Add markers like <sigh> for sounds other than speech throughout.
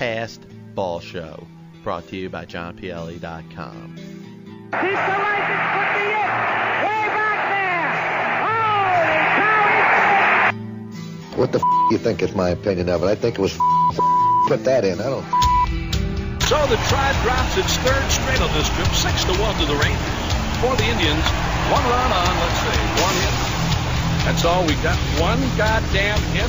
Past Ball Show, brought to you by JohnPLE.com. He's the right to in. Way back there. Holy cow, What the f- you think is my opinion of it? I think it was f- put that in. I don't. So the Tribe drops its third straight on this trip, six to one to the Rangers. For the Indians, one run on, let's see, one hit. That's all we got. One goddamn hit.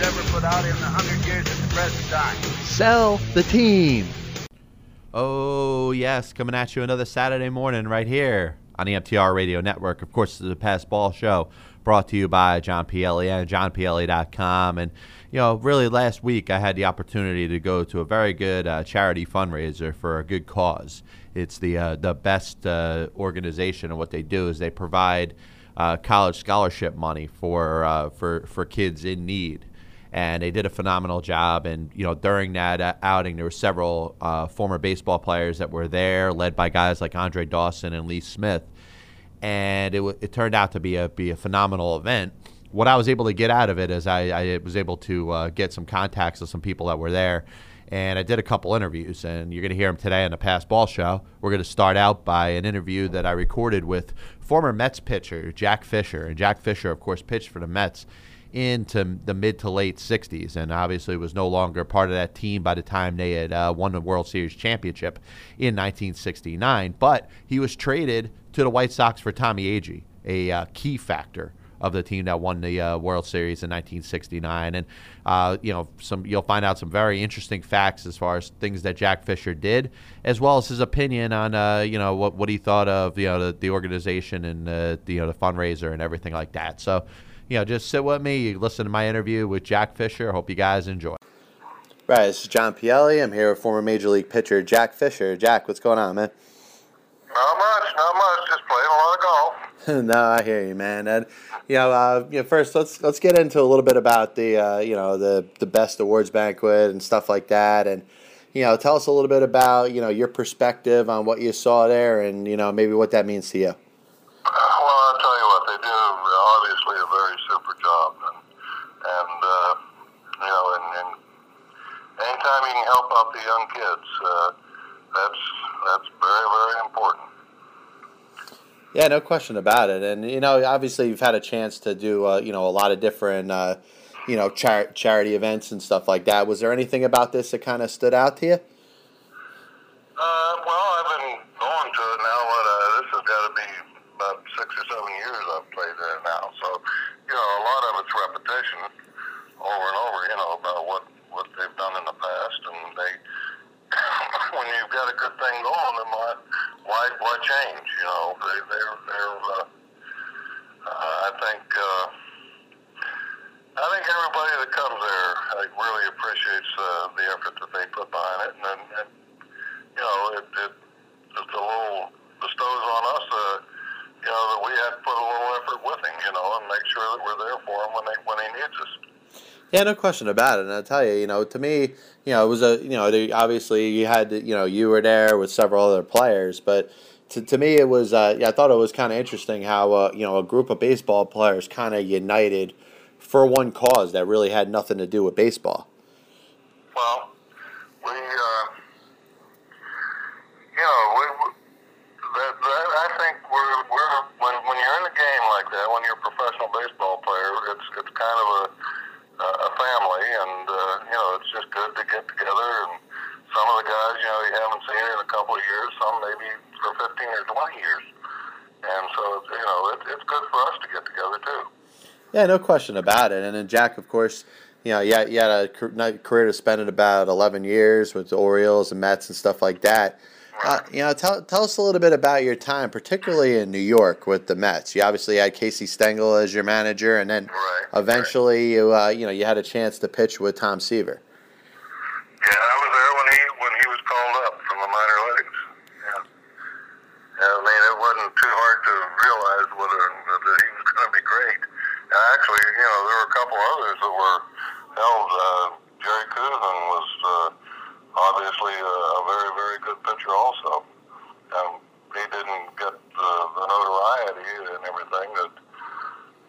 that ever put out in the hundred years at the present time. Sell the team. Oh, yes, coming at you another Saturday morning right here on the MTR Radio Network. Of course, it's the Pass Ball Show brought to you by John PLE and JohnPLE.com. And, you know, really last week I had the opportunity to go to a very good uh, charity fundraiser for a good cause. It's the, uh, the best uh, organization, and what they do is they provide uh, college scholarship money for, uh, for, for kids in need and they did a phenomenal job. And you know, during that uh, outing, there were several uh, former baseball players that were there, led by guys like Andre Dawson and Lee Smith. And it, w- it turned out to be a be a phenomenal event. What I was able to get out of it is I, I was able to uh, get some contacts with some people that were there. And I did a couple interviews, and you're going to hear them today on the Past Ball Show. We're going to start out by an interview that I recorded with former Mets pitcher Jack Fisher. And Jack Fisher, of course, pitched for the Mets into the mid to late 60s and obviously was no longer part of that team by the time they had uh, won the World Series championship in 1969. But he was traded to the White Sox for Tommy Agee, a uh, key factor of the team that won the uh, World Series in 1969. And uh, you know, some you'll find out some very interesting facts as far as things that Jack Fisher did, as well as his opinion on uh, you know what what he thought of you know the, the organization and uh, the, you know the fundraiser and everything like that. So you know, just sit with me. You listen to my interview with Jack Fisher. Hope you guys enjoy. Right, this is John Pielli. I'm here with former Major League pitcher Jack Fisher. Jack, what's going on, man? Not much, not much. Just playing a lot of golf. <laughs> no, I hear you, man. And you know, uh, you know, first let's let's get into a little bit about the uh, you know the the best awards banquet and stuff like that, and you know, tell us a little bit about you know your perspective on what you saw there, and you know maybe what that means to you. Well, I'll tell you what, they do obviously a very super job, and and uh, you know, and, and anytime you can help out the young kids, uh, that's that's very very important. Yeah, no question about it. And you know, obviously, you've had a chance to do uh, you know a lot of different uh, you know char- charity events and stuff like that. Was there anything about this that kind of stood out to you? Uh, well, I've been going to it now. What uh, this has got to be about six or seven years I've played there now. So, you know, a lot of it's repetition over and over. You know about what what they've done in the past, and they when you've got a good thing going, then why why why change? You know, they they're they're. Uh, uh, I think. Uh, I think everybody that comes there like, really appreciates uh, the effort that they put behind it, and, and, and you know, it, it just a little bestows on us, uh, you know, that we had to put a little effort with him, you know, and make sure that we're there for him when they when he needs us. Yeah, no question about it. And I tell you, you know, to me, you know, it was a, you know, they, obviously you had, you know, you were there with several other players, but to, to me, it was, uh, yeah, I thought it was kind of interesting how, uh, you know, a group of baseball players kind of united for one cause that really had nothing to do with baseball. Well, we, uh, you know, we, we that, that, I think we're, we're when, when you're in a game like that, when you're a professional baseball player, it's it's kind of a a family, get together, and some of the guys, you know, you haven't seen in a couple of years. Some maybe for 15 or 20 years. And so, you know, it, it's good for us to get together too. Yeah, no question about it. And then Jack, of course, you know, you had, you had a career to spend in about 11 years with the Orioles and Mets and stuff like that. Uh, you know, tell, tell us a little bit about your time, particularly in New York with the Mets. You obviously had Casey Stengel as your manager, and then Right, eventually you uh, you know you had a chance to pitch with Tom Seaver. Yeah, I was there when he when he was called up from the minor leagues. Yeah. yeah I mean, it wasn't too hard to realize whether that he was going to be great. And actually, you know, there were a couple others that were held. Uh, Jerry Koosman was uh, obviously a, a very very good pitcher also. Um, he didn't get the, the notoriety and everything that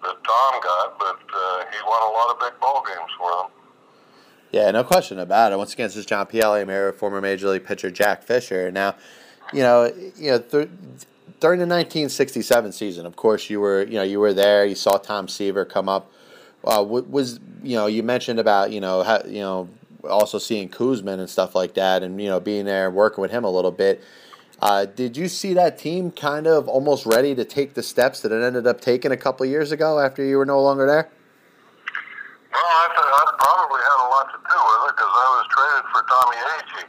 that Tom got, but uh, he won a lot of big ball games for them. Yeah, no question about it. Once again, this is John Pielli. Former Major League pitcher Jack Fisher. Now, you know, you know, th- during the 1967 season, of course, you were, you know, you were there. You saw Tom Seaver come up. Uh, was, you know, you mentioned about, you know, how, you know, also seeing Koosman and stuff like that, and you know, being there and working with him a little bit. Uh, did you see that team kind of almost ready to take the steps that it ended up taking a couple years ago after you were no longer there? Well, I probably had a lot to do with it because I was traded for Tommy Agee,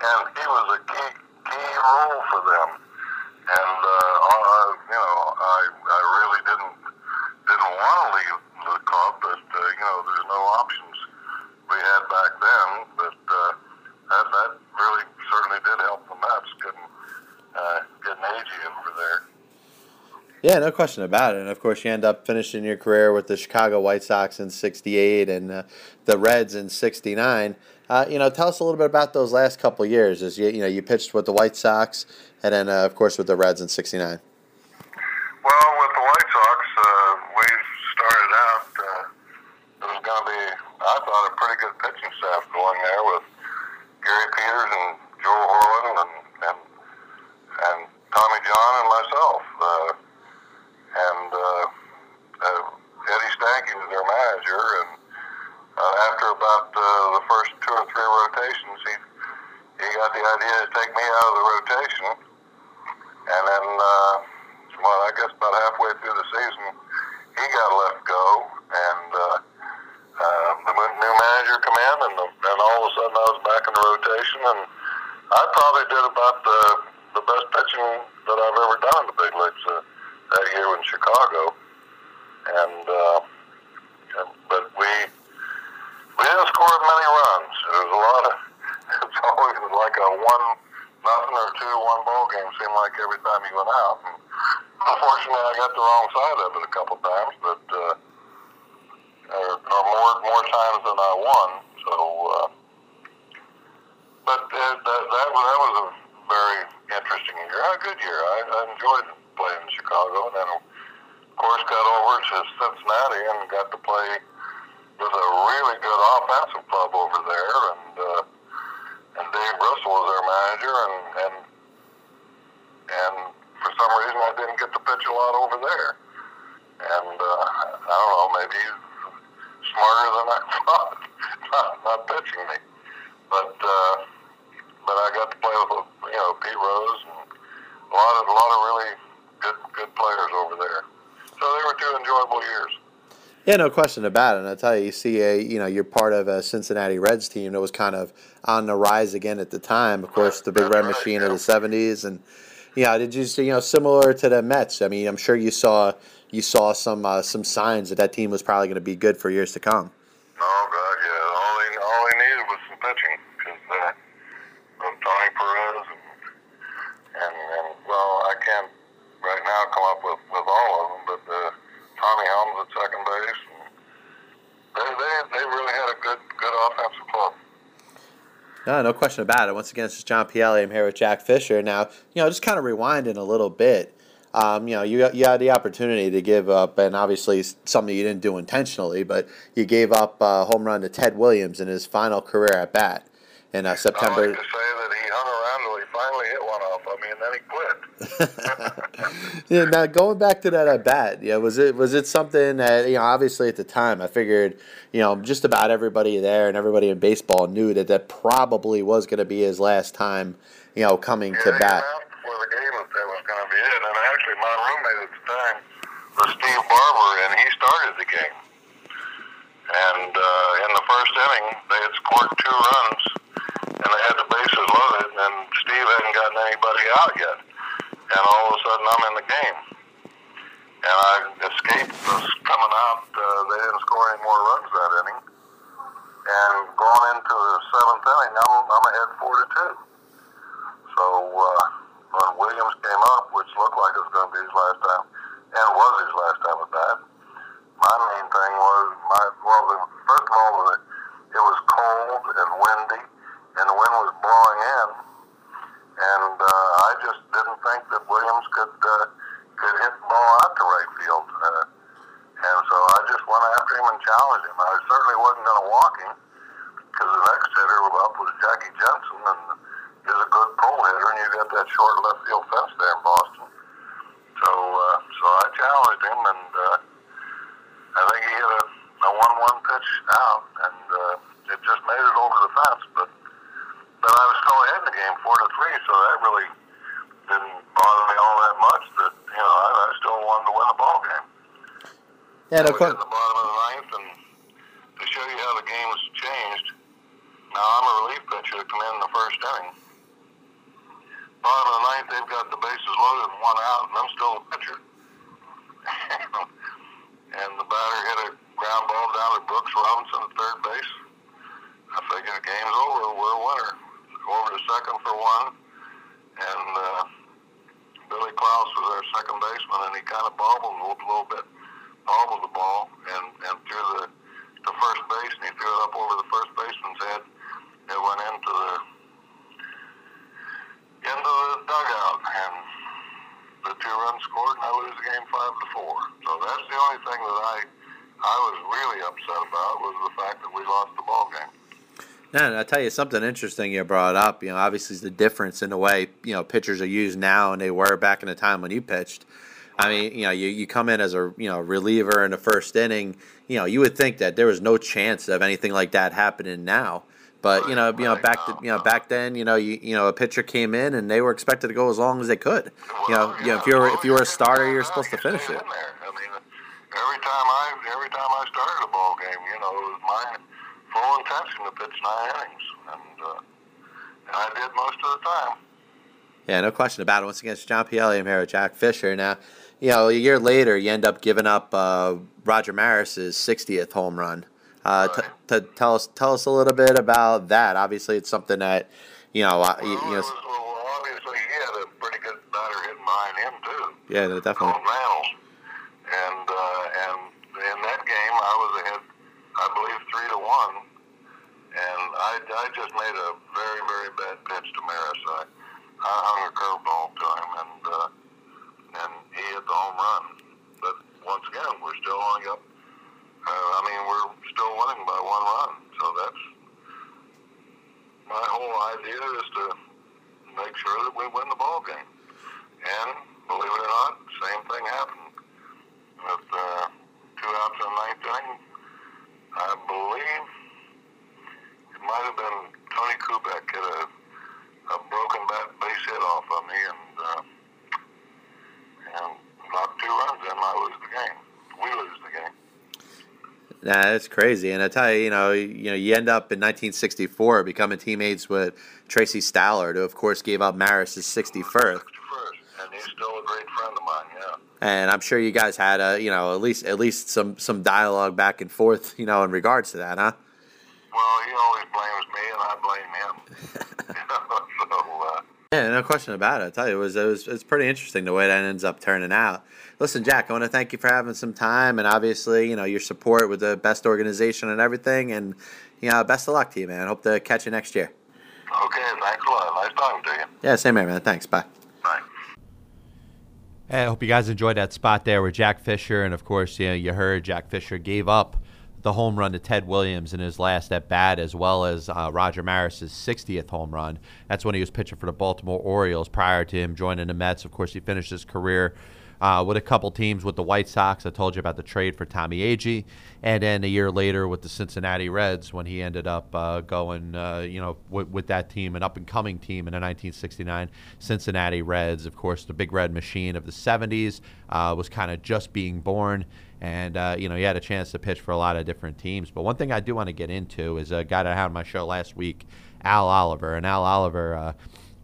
and he was a key key role for them. And uh, uh, you know, I I really didn't didn't want to leave the club, but uh, you know, there's no options we had back then. But uh, that that really certainly did help the Mets getting uh, getting Agee over there. Yeah, no question about it. And of course, you end up finishing your career with the Chicago White Sox in '68 and uh, the Reds in '69. Uh, you know, tell us a little bit about those last couple years. As you, you know, you pitched with the White Sox, and then uh, of course with the Reds in '69. Well, with the White Sox, uh, we started out. Uh, it was going to be, I thought, a pretty good pitching staff going there with Gary Peters and Joe Horlen and and, and Tommy John and myself. Uh, and uh, uh, Eddie Stanky was their manager. And uh, after about uh, the first two or three rotations, he he got the idea to take me out of the rotation. And then, uh, well, I guess about halfway through the season, he got let go, and uh, uh, the new manager come in, and, the, and all of a sudden I was back in the rotation, and I probably did about the the best pitching that I've ever done in the big leagues uh, that year in Chicago, and, uh, and but we we didn't score many runs. There was a lot of it's always like a one nothing or two one ball game seemed like every time he went out. And unfortunately, I got the wrong side of it a couple times, but uh, or, or more more times than I won. So, uh, but uh, that, that that was that was a very interesting year, a good year. I, I enjoyed playing in Chicago, and then of course got over to Cincinnati and got to play with a really good offensive club over there, and uh, and Dave Bristol was manager, and and and for some reason I didn't get to pitch a lot over there, and uh, I don't know, maybe he's smarter than I <laughs> thought, not, not pitching me, but uh, but I got to play with you know Pete Rose and a lot of a lot of really good good players over there, so they were two enjoyable years. Yeah, no question about it. And I tell you, you see a you know you're part of a Cincinnati Reds team that was kind of on the rise again at the time. Of course, the big red machine of the '70s, and yeah, did you see you know similar to the Mets? I mean, I'm sure you saw you saw some uh, some signs that that team was probably going to be good for years to come. Oh God, yeah. All they all they needed was some pitching because uh, from Tony Perez and, and and well, I can't right now come up with with all of them, but uh, Tommy Helms at second base. And they they they really had a good good offensive club. No, no question about it. Once again, this is John Pielli. I'm here with Jack Fisher. Now, you know, just kind of rewinding a little bit. Um, you know, you you had the opportunity to give up, and obviously something you didn't do intentionally, but you gave up a home run to Ted Williams in his final career at bat in uh, I September. like to say that he hung around till he finally hit one off. I then he quit. <laughs> yeah. Now going back to that at bat, yeah, was it was it something that you know? Obviously, at the time, I figured you know just about everybody there and everybody in baseball knew that that probably was going to be his last time, you know, coming yeah, to bat. For the game, that that was going to be it. And actually, my roommate at the time was Steve Barber, and he started the game. And uh, in the first inning, they had scored two runs, and they had the bases loaded, and Steve hadn't gotten anybody out yet. And all of a sudden, I'm in the game. And I escaped was coming out. Uh, they didn't score any more runs that inning. And going into the seventh inning, I'm, I'm ahead four to two. So uh, when Williams came up, which looked like it was going to be his last time, and was his last time at bat, my main thing was my well, the, first of all, the, it was cold and windy, and the wind was blowing in, and uh, I just didn't think that Williams could uh, could hit the ball out to right field, uh, and so I just went after him and challenged him. I certainly wasn't going to walk him because the next hitter up was Jackie Jensen, and is a good pull hitter, and you got that short left field fence there in Boston. So, uh, so I challenged him, and uh, I think he hit a, a one-one pitch out, and uh, it just made it over the fence. But, but I was still ahead in the game, four to three, so that really didn't bother me all that much. That you know, I, I still wanted to win the ball game. Yeah, no we question. hit the bottom of the ninth, and to show you how the game's changed, now I'm a relief pitcher to come in in the first inning. Bottom of the ninth, they've got the bases loaded and one out, and I'm still a pitcher. and the batter hit a ground ball down to Brooks Robinson at third base. I figured the game's over. We're a winner. Go over to second for one, and uh, Billy Klaus was our second baseman, and he kind of bobbled a little, little bit, bobbled the ball, and and threw the to first base, and he threw it up over baseman's head. It went into the into the dugout, and the two runs scored, and I lose the game five to four. So that's the only thing that I I was really upset about was the fact that we lost the ball game. Yeah, and I'll tell you something interesting you brought up. You know, obviously, the difference in the way you know pitchers are used now and they were back in the time when you pitched. I mean, you know, you, you come in as a you know reliever in the first inning. You know, you would think that there was no chance of anything like that happening now. But you know, you know, back to, you know back then, you know, you you know, a pitcher came in and they were expected to go as long as they could. You know, you know, if you're if you were a starter, you're supposed to finish it. I mean, every time I every time I started a ball game, you know, it was my full intention to pitch nine innings, and, uh, and I did most of the time. Yeah, no question about it. Once again, it's John Pielli. I'm here with Jack Fisher. Now, you know, a year later, you end up giving up uh, Roger Maris's 60th home run. Uh, t- t- tell us, tell us a little bit about that. Obviously, it's something that, you know, uh, you, you know. Well, well, obviously he had a pretty good batter hitting behind him too. Yeah, definitely. And uh, and in that game I was ahead, I believe three to one, and I I just made a very very bad pitch to Maris. I I hung a curveball to him, and uh, and he hit the home run. But once again, we're still only up. Uh, I mean, we're still winning by one run, so that's my whole idea is to make sure that we win the ball game. And believe it or not, same thing happened with uh, two outs in the ninth inning. I believe it might have been Tony Kubek hit a, a broken bat base hit off of me and uh, and knocked two runs in. I lose the game. We lose the game. Nah, that's crazy. And I tell you, you know, you know, you end up in 1964 becoming teammates with Tracy Stallard, who of course gave up Maris's 61st. 61st, and he's still a great friend of mine. Yeah. And I'm sure you guys had a, you know, at least at least some some dialogue back and forth, you know, in regards to that, huh? Well, he always blames me, and I blame him. so, uh, Yeah, no question about it. I tell you, it was it was it's pretty interesting the way that ends up turning out. Listen, Jack, I want to thank you for having some time, and obviously, you know, your support with the best organization and everything, and you know, best of luck to you, man. Hope to catch you next year. okay, thanks a lot. Nice talking to you. Yeah, same here, man. Thanks. Bye. Bye. Hey, I hope you guys enjoyed that spot there with Jack Fisher, and of course, you know, you heard Jack Fisher gave up the home run to Ted Williams in his last at bat, as well as uh, Roger Maris's 60th home run. That's when he was pitching for the Baltimore Orioles prior to him joining the Mets. Of course, he finished his career uh, with a couple teams with the White Sox. I told you about the trade for Tommy Agee, and then a year later with the Cincinnati Reds when he ended up uh, going, uh, you know, with, with, that team, an up and coming team in the 1969 Cincinnati Reds. Of course, the Big Red Machine of the 70s uh, was kind of just being born. And, uh, you know, he had a chance to pitch for a lot of different teams. But one thing I do want to get into is a guy that I had on my show last week, Al Oliver. And Al Oliver, uh,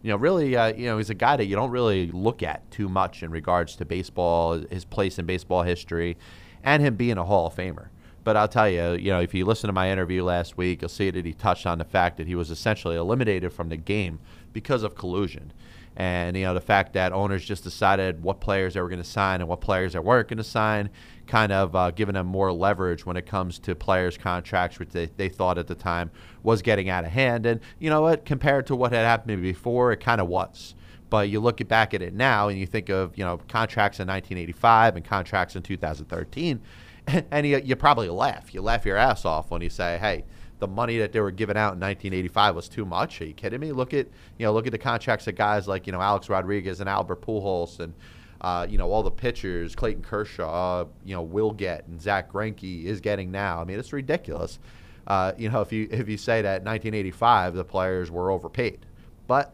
you know, really, uh, you know, he's a guy that you don't really look at too much in regards to baseball, his place in baseball history, and him being a Hall of Famer. But I'll tell you, you know, if you listen to my interview last week, you'll see that he touched on the fact that he was essentially eliminated from the game because of collusion and you know the fact that owners just decided what players they were going to sign and what players they weren't going to sign, kind of uh, giving them more leverage when it comes to players' contracts, which they, they thought at the time was getting out of hand. And you know what, compared to what had happened before, it kind of was. But you look back at it now and you think of you know contracts in 1985 and contracts in 2013, <laughs> and you, you probably laugh. You laugh your ass off when you say, hey the money that they were giving out in 1985 was too much. Are you kidding me? Look at you know look at the contracts of guys like you know Alex Rodriguez and Albert Pujols and uh, you know all the pitchers Clayton Kershaw, you know will get and Zach Greinke is getting now. I mean it's ridiculous. Uh, you know if you if you say that 1985 the players were overpaid, but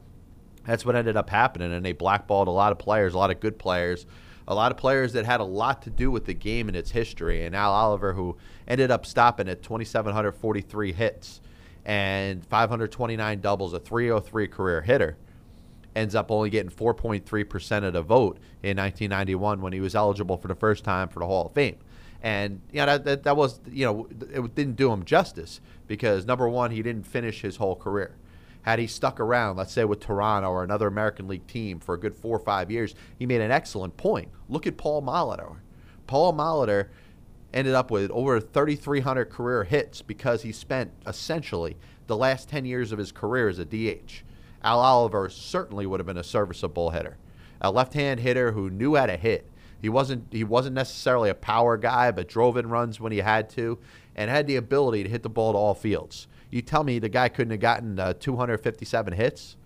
that's what ended up happening, and they blackballed a lot of players, a lot of good players a lot of players that had a lot to do with the game and its history. And Al Oliver, who ended up stopping at 2,743 hits and 529 doubles, a 303 career hitter, ends up only getting 4.3% of the vote in 1991 when he was eligible for the first time for the Hall of Fame. And you know that, that, that was you know it didn't do him justice because number one he didn't finish his whole career. Had he stuck around, let's say with Toronto or another American League team for a good four or five years, he made an excellent point. Look at Paul Molitor. Paul Molitor ended up with over 3,300 career hits because he spent essentially the last 10 years of his career as a DH. Al Oliver certainly would have been a serviceable hitter, a left-hand hitter who knew how to hit. He wasn't he wasn't necessarily a power guy, but drove in runs when he had to, and had the ability to hit the ball to all fields. You tell me the guy couldn't have gotten uh, 257 hits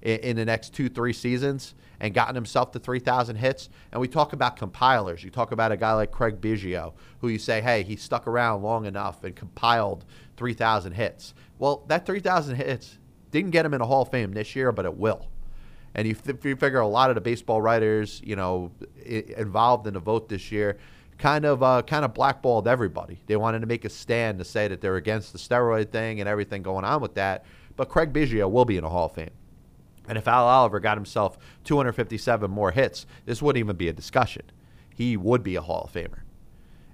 in, in, the next two, three seasons and gotten himself to 3,000 hits. And we talk about compilers. You talk about a guy like Craig Biggio, who you say, hey, he stuck around long enough and compiled 3,000 hits. Well, that 3,000 hits didn't get him in a Hall of Fame this year, but it will. And you, th- you figure a lot of the baseball writers, you know, I- involved in the vote this year kind of uh, kind of blackballed everybody. They wanted to make a stand to say that they're against the steroid thing and everything going on with that. But Craig Biggio will be in a Hall of Fame. And if Al Oliver got himself 257 more hits, this wouldn't even be a discussion. He would be a Hall of Famer.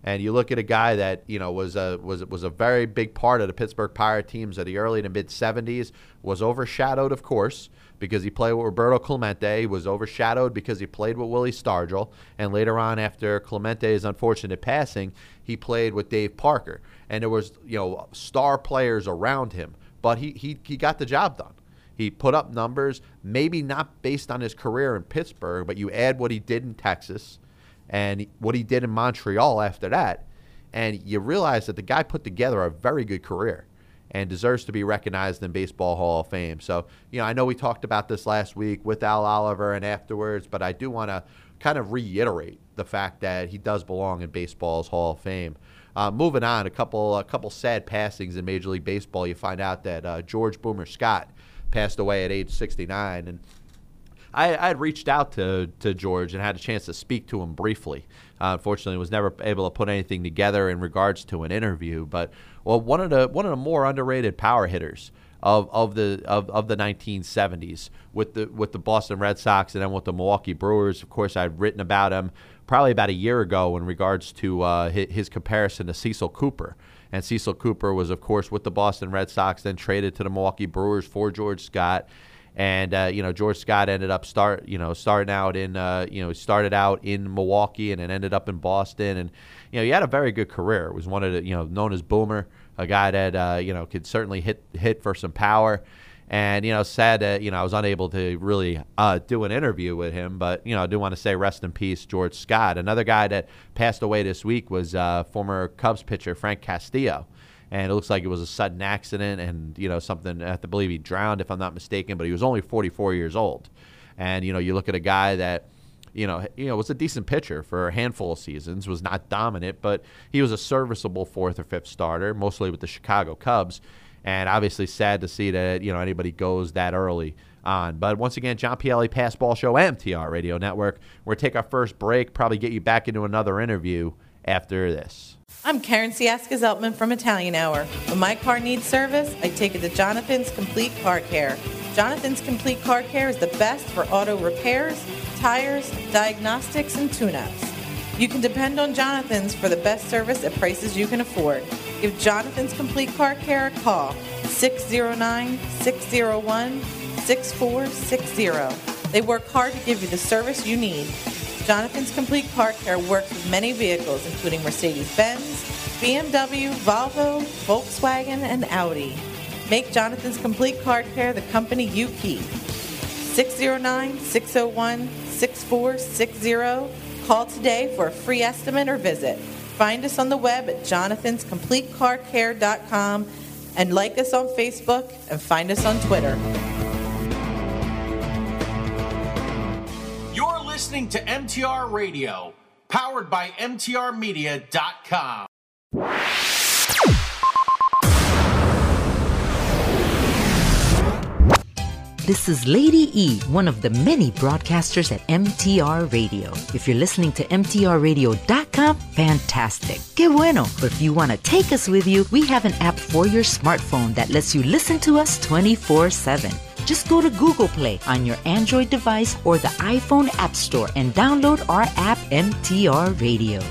And you look at a guy that you know was a was was a very big part of the Pittsburgh Pirate teams of the early to mid 70s. Was overshadowed, of course, because he played with Roberto Clemente. He was overshadowed because he played with Willie Stargell. And later on, after Clemente's unfortunate passing, he played with Dave Parker. And there was, you know, star players around him. But he, he, he got the job done. He put up numbers, maybe not based on his career in Pittsburgh, but you add what he did in Texas and what he did in Montreal after that, and you realize that the guy put together a very good career and deserves to be recognized in Baseball Hall of Fame. So, you know, I know we talked about this last week with Al Oliver and afterwards, but I do want to kind of reiterate the fact that he does belong in baseball's Hall of Fame. Uh, moving on, a couple a couple sad passings in Major League Baseball. You find out that uh, George Boomer Scott passed away at age 69, and I, I had reached out to, to George and had a chance to speak to him briefly. Uh, unfortunately, was never able to put anything together in regards to an interview. But well, one of the one of the more underrated power hitters of, of the of, of the 1970s with the with the Boston Red Sox and then with the Milwaukee Brewers. Of course, I'd written about him probably about a year ago in regards to uh, his, his comparison to Cecil Cooper. And Cecil Cooper was, of course, with the Boston Red Sox, then traded to the Milwaukee Brewers for George Scott and uh, you know George Scott ended up start you know starting out in uh, you know started out in Milwaukee and then ended up in Boston and you know he had a very good career. Was one of the you know known as Boomer, a guy that uh, you know could certainly hit hit for some power. And you know, sad that you know I was unable to really uh, do an interview with him, but you know, I do want to say rest in peace, George Scott. Another guy that passed away this week was uh, former Cubs pitcher Frank Castillo, and it looks like it was a sudden accident, and you know, something I have to believe he drowned if I'm not mistaken, but he was only 44 years old, and you know, you look at a guy that you know, you know, was a decent pitcher for a handful of seasons. Was not dominant, but he was a serviceable fourth or fifth starter, mostly with the Chicago Cubs. And obviously, sad to see that you know anybody goes that early on. But once again, John Pielli, Passball Show, MTR Radio Network. We're take our first break. Probably get you back into another interview after this. I'm Karen Siaska Zeltman from Italian Hour. When my car needs service, I take it to Jonathan's Complete Car Care. Jonathan's Complete Car Care is the best for auto repairs, tires, diagnostics, and tune-ups. You can depend on Jonathan's for the best service at prices you can afford. Give Jonathan's Complete Car Care a call, 609-601-6460. They work hard to give you the service you need. Jonathan's Complete Car Care works with many vehicles, including Mercedes-Benz, BMW, Volvo, Volkswagen, and Audi. Make Jonathan's Complete Car Care the company you keep. 609-601-6460. Call today for a free estimate or visit. Find us on the web at jonathanscompletecarcare.com and like us on Facebook and find us on Twitter. Listening to MTR Radio, powered by MTRmedia.com. This is Lady E, one of the many broadcasters at MTR Radio. If you're listening to MTRRadio.com, fantastic. Que bueno. But if you want to take us with you, we have an app for your smartphone that lets you listen to us 24 7. Just go to Google Play on your Android device or the iPhone App Store and download our app, MTR Radio.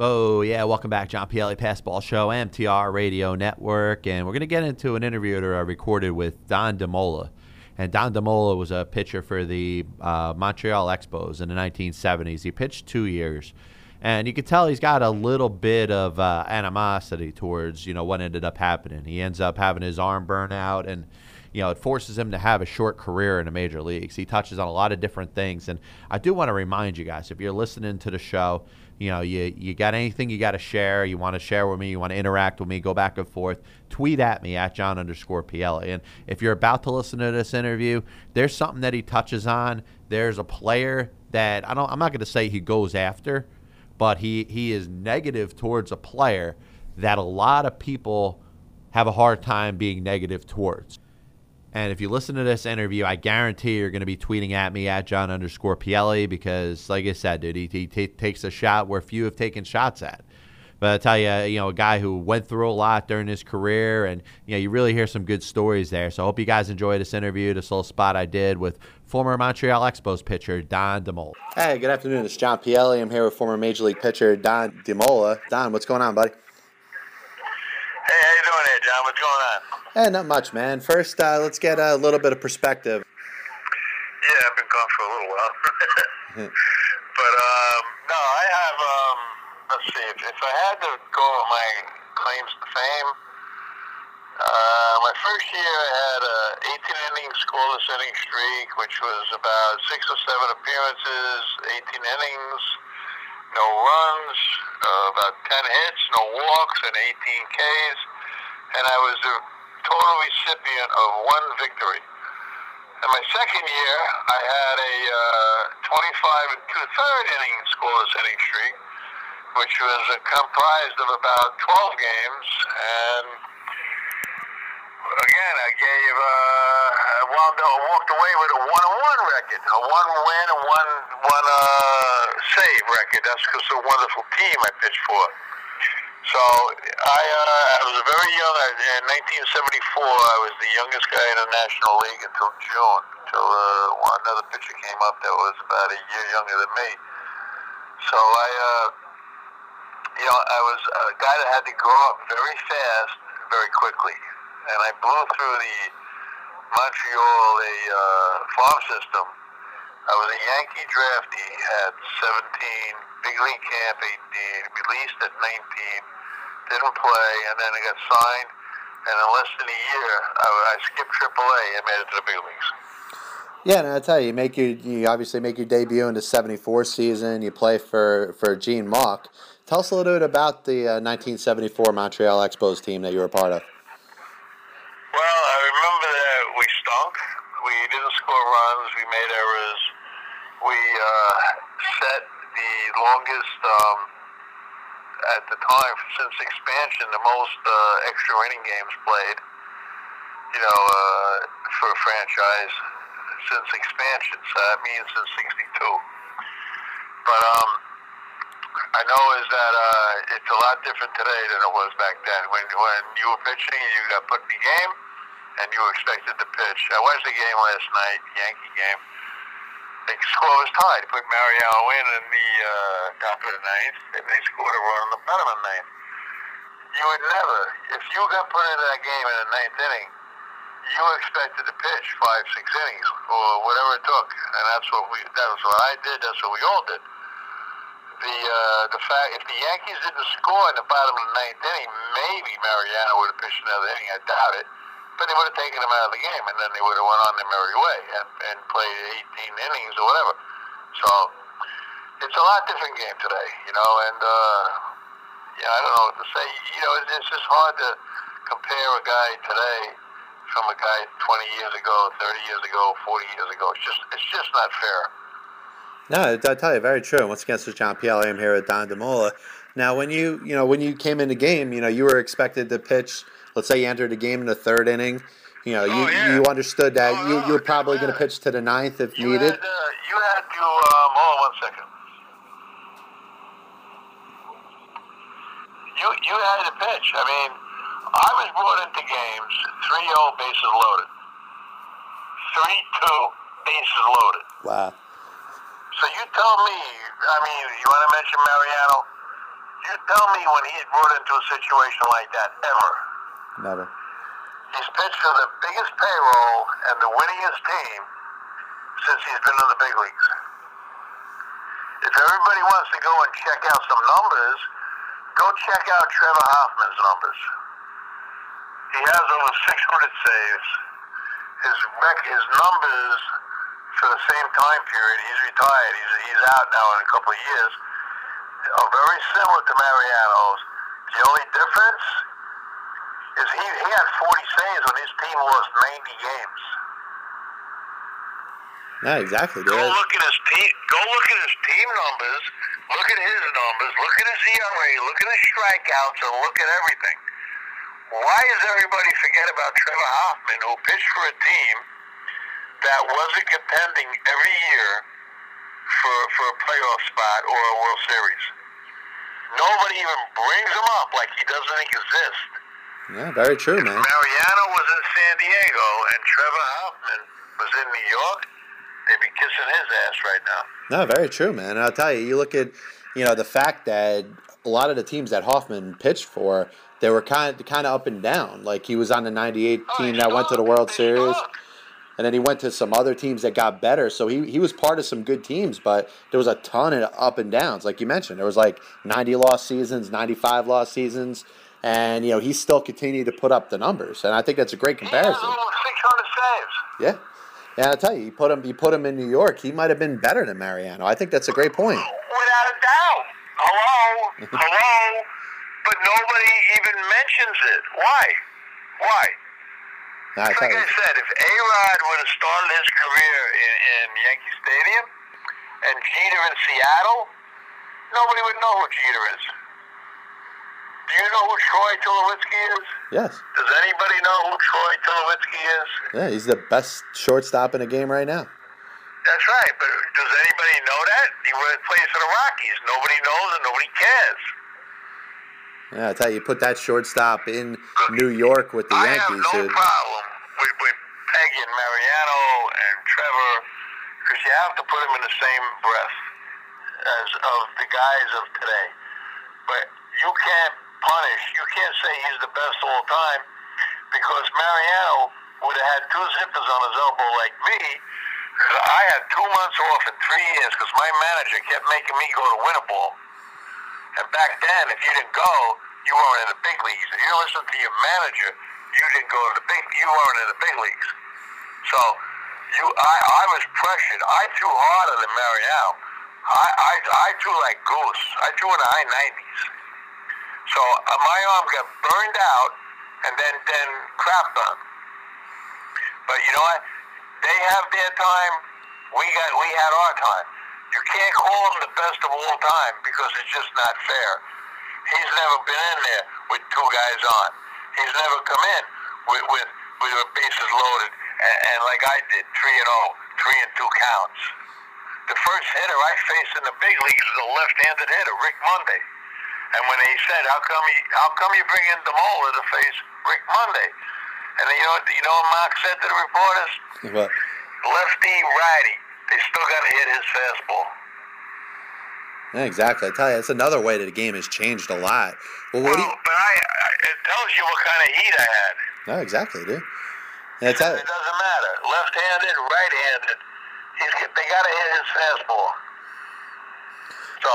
Oh, yeah. Welcome back, John Pielli, Passball Show, MTR Radio Network. And we're going to get into an interview that I recorded with Don DeMola. And Don DeMola was a pitcher for the uh, Montreal Expos in the 1970s. He pitched two years. And you could tell he's got a little bit of uh, animosity towards, you know, what ended up happening. He ends up having his arm burn out and you know, it forces him to have a short career in the major leagues. He touches on a lot of different things, and I do want to remind you guys if you're listening to the show, you know, you you got anything you got to share, you want to share with me, you want to interact with me, go back and forth, tweet at me at John underscore PL. And if you're about to listen to this interview, there's something that he touches on. There's a player that I don't. I'm not going to say he goes after, but he he is negative towards a player that a lot of people have a hard time being negative towards. And if you listen to this interview, I guarantee you're going to be tweeting at me at John underscore Pielli because, like I said, dude, he, he t- takes a shot where few have taken shots at. But I tell you, you know, a guy who went through a lot during his career, and you know, you really hear some good stories there. So I hope you guys enjoy this interview, this little spot I did with former Montreal Expos pitcher Don DeMola. Hey, good afternoon. It's John Pielli. I'm here with former Major League pitcher Don DeMola. Don, what's going on, buddy? Hey, how you doing here, John? What's going on? Eh, not much, man. First, uh, let's get a little bit of perspective. Yeah, I've been gone for a little while. <laughs> but um, no, I have. Um, let's see. If, if I had to go with my claims to fame, uh, my first year I had a 18 inning scoreless inning streak, which was about six or seven appearances, 18 innings, no runs, uh, about 10 hits, no walks, and 18 Ks, and I was the total recipient of one victory. In my second year, I had a uh, 25 and two-third inning scoreless inning streak, which was uh, comprised of about 12 games. And again, I gave uh, wound up, walked away with a one and one record, a one win and one one uh, save record. That's because of a wonderful team I pitched for. So I uh, I was very young. In 1974, I was the youngest guy in the National League until June, until uh, another pitcher came up that was about a year younger than me. So I, uh, you know, I was a guy that had to grow up very fast, very quickly, and I blew through the Montreal a uh, farm system. I was a Yankee draftee, had 17, big league camp 18, released at 19, didn't play, and then I got signed. And in less than a year, I, I skipped AAA and made it to the big leagues. Yeah, and I tell you, you make your you obviously make your debut in the '74 season. You play for for Gene Mauch. Tell us a little bit about the uh, 1974 Montreal Expos team that you were a part of. Well, I remember that we stunk. We didn't score runs. We made errors. We uh, set the longest, um, at the time, since expansion, the most uh, extra inning games played, you know, uh, for a franchise since expansion. So that means since 62. But um, I know is that uh, it's a lot different today than it was back then. When when you were pitching, you got put in the game, and you were expected to pitch. I watched the game last night, Yankee game. The score was tied. Put Mariano in in the uh, top of the ninth, and they scored a run in the bottom of the ninth. You would never, if you got put into that game in the ninth inning, you expected to pitch five, six innings or whatever it took, and that's what we. That was what I did. That's what we all did the uh, the fact if the Yankees didn't score in the bottom of the ninth inning, maybe Mariano would have pitched another inning. I doubt it, but they would have taken him out of the game, and then they would have went on their merry way and, and played 18 innings or whatever. So it's a lot different game today, you know. And uh, yeah, I don't know what to say. You know, it's, it's just hard to compare a guy today from a guy 20 years ago, 30 years ago, 40 years ago. It's just it's just not fair. No, I tell you, very true. Once again, this is John Pielli. I'm here with Don DeMola. Now, when you you know when you came in the game, you know you were expected to pitch. Let's say you entered a game in the third inning. You know, you, you understood that you, you were probably going to pitch to the ninth if You needed. had, uh, you had to, um, hold on one second. You, you had to pitch. I mean, I was brought into games 3-0 bases loaded. 3-2 bases loaded. Wow. So you tell me, I mean, you want to mention Mariano? You tell me when he's brought into a situation like that, ever. Never. He's pitched for the biggest payroll and the winningest team since he's been in the big leagues. If everybody wants to go and check out some numbers, go check out Trevor Hoffman's numbers. He has over 600 saves. His rec- his numbers for the same time period, he's retired. He's, he's out now in a couple of years. Are very similar to Mariano's. The only difference is he, he had 40 saves when his team lost 90 games. No, exactly. Go look at his team. Go look at his team numbers. Look at his numbers. Look at his ERA. Look at his strikeouts, and look at everything. Why does everybody forget about Trevor Hoffman, who pitched for a team that wasn't contending every year for for a playoff spot or a World Series? Nobody even brings him up like he doesn't exist. Yeah, very true, man. Mariano was in San Diego and Trevor Hoffman was in New York. They'd be kissing his ass right now. No, very true, man. And I'll tell you, you look at, you know, the fact that a lot of the teams that Hoffman pitched for, they were kind of, kind of up and down. Like he was on the '98 team that went to the World Series, and then he went to some other teams that got better. So he he was part of some good teams, but there was a ton of up and downs, like you mentioned. There was like 90 lost seasons, 95 lost seasons, and you know he still continued to put up the numbers. And I think that's a great uh, comparison. 600 saves. Yeah. Yeah, I'll tell you, you put him, you put him in New York, he might have been better than Mariano. I think that's a great point. Without a doubt. Hello? <laughs> Hello? But nobody even mentions it. Why? Why? No, I like you, I said, if A-Rod would have started his career in, in Yankee Stadium and Jeter in Seattle, nobody would know who Jeter is. Do you know who Troy Tulowitzki is? Yes. Does anybody know who Troy Tulowitzki is? Yeah, he's the best shortstop in the game right now. That's right, but does anybody know that? He plays for the Rockies. Nobody knows and nobody cares. Yeah, I tell you, you put that shortstop in New York with the I have Yankees. no dude. problem with, with Peggy and Mariano and Trevor because you have to put them in the same breath as of the guys of today. But you can't punish, you can't say he's the best all time because Mariano would have had two zippers on his elbow like me. I had two months off in three years because my manager kept making me go to winter ball. And back then, if you didn't go, you weren't in the big leagues. If you listen to your manager, you didn't go to the big. You weren't in the big leagues. So you, I, I was pressured. I threw harder than Mariano. I, I, I threw like goose. I threw in the high 90s. So uh, my arm got burned out and then then crapped on. But you know what? They have their time. We got we had our time. You can't call him the best of all time because it's just not fair. He's never been in there with two guys on. He's never come in with with, with bases loaded and, and like I did, three and oh, three and two counts. The first hitter I faced in the big leagues was a left-handed hitter, Rick Monday. And when he said, "How come you how come you bring in DeMola to face Rick Monday?" And you know what you know what Mauch said to the reporters? What? Lefty, righty. They still got to hit his fastball. Yeah, exactly. I tell you, that's another way that the game has changed a lot. Well, what do you? But I, I, it tells you what kind of heat I had. No, exactly, dude. Yeah, It doesn't matter. Left-handed, right-handed. He's they got to hit his fastball. So,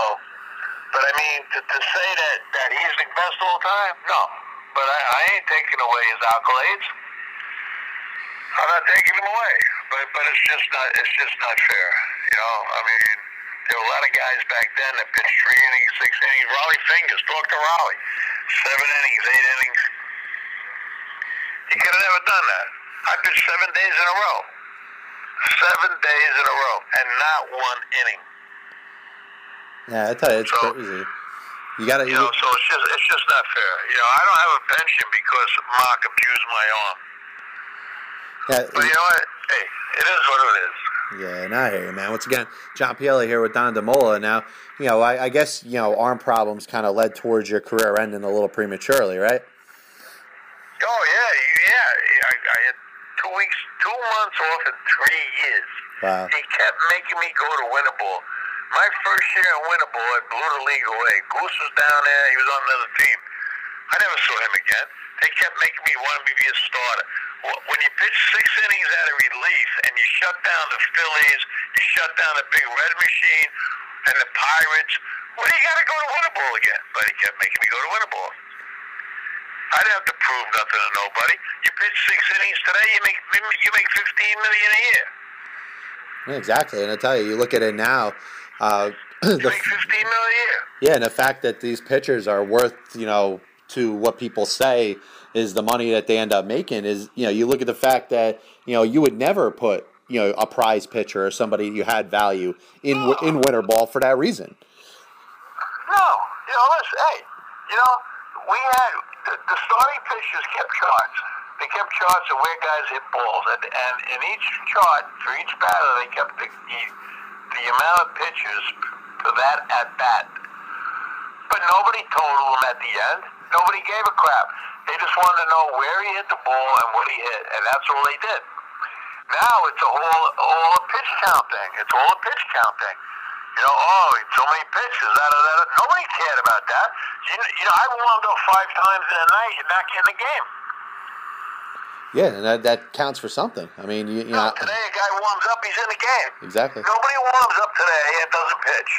but I mean, to, to say that that he's the best all time, no. But I, I ain't taking away his accolades. I'm not taking them away. But but it's just not it's just not fair. You know, I mean, there were a lot of guys back then that pitched three innings, six innings. Rollie Fingers, talk to Raleigh. Seven innings, eight innings. He could have never done that. I pitched seven days in a row. Seven days in a row, and not one inning. Yeah, I tell you, it's crazy. You gotta, You know, so it's just it's just not fair. You know, I don't have a pension because Mauch abused my arm. yeah, But you know what? Hey, it is what it is. Yeah, and I hear you, man. Once again, John Pielli here with Don DeMola. Now, you know, I, I guess you know arm problems kind of led towards your career ending a little prematurely, right? Oh yeah, yeah. I, I had two weeks, two months off in three years. Wow. He kept making me go to winter ball. My first year in winter I blew the league away. Goose was down there. He was on another team. I never saw him again. They kept making me want to be a starter. When you pitch six innings out of relief and you shut down the Phillies, you shut down the Big Red Machine and the Pirates, well, you got to go to winter again. But he kept making me go to winter. I didn't have to prove nothing to nobody. You pitch six innings today, you make you make fifteen million a year. Exactly. And I tell you, you look at it now. Uh, <clears throat> the, Fifteen million a year. yeah, and the fact that these pitchers are worth, you know, to what people say is the money that they end up making is, you know, you look at the fact that, you know, you would never put, you know, a prize pitcher or somebody you had value in in winter ball for that reason. No, you know, listen, hey, you know, we had the, the starting pitchers kept charts. They kept charts of where guys hit balls, and, and in each chart for each batter, they kept the the, the amount of pitches for that at bat. But nobody totaled them at the end. Nobody gave a crap. They just wanted to know where he hit the ball and what he hit, and that's all they did. Now it's a whole all a pitch count thing. It's all a pitch count thing. You know, oh, so many pitches. That, that. Nobody cared about that. You, you know, I warmed up five times in a night and not in the game. Yeah, and that, that counts for something. I mean, you, you know, Today, a guy warms up, he's in the game. exactly. Nobody warms up today and doesn't pitch.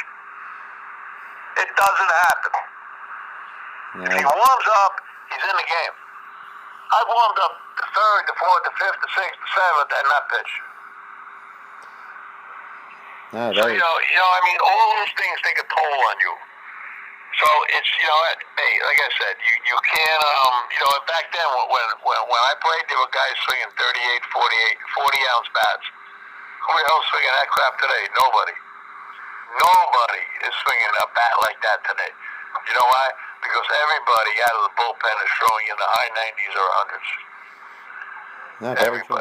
It doesn't happen. If he warms up, he's in the game. I've warmed up the third, the fourth, the fifth, the sixth, the seventh, and not pitch. no, ah, So you know, you know, I mean, all those things take a toll on you. So it's you know, hey, like I said, you you can't um, you know, back then when when when I played, there were guys swinging 38, 48, 40 ounce bats. Who the hell's swinging that crap today? Nobody. Nobody is swinging a bat like that today. You know why? because everybody out of the bullpen is throwing in the high 90s or 100s. Yeah, very true.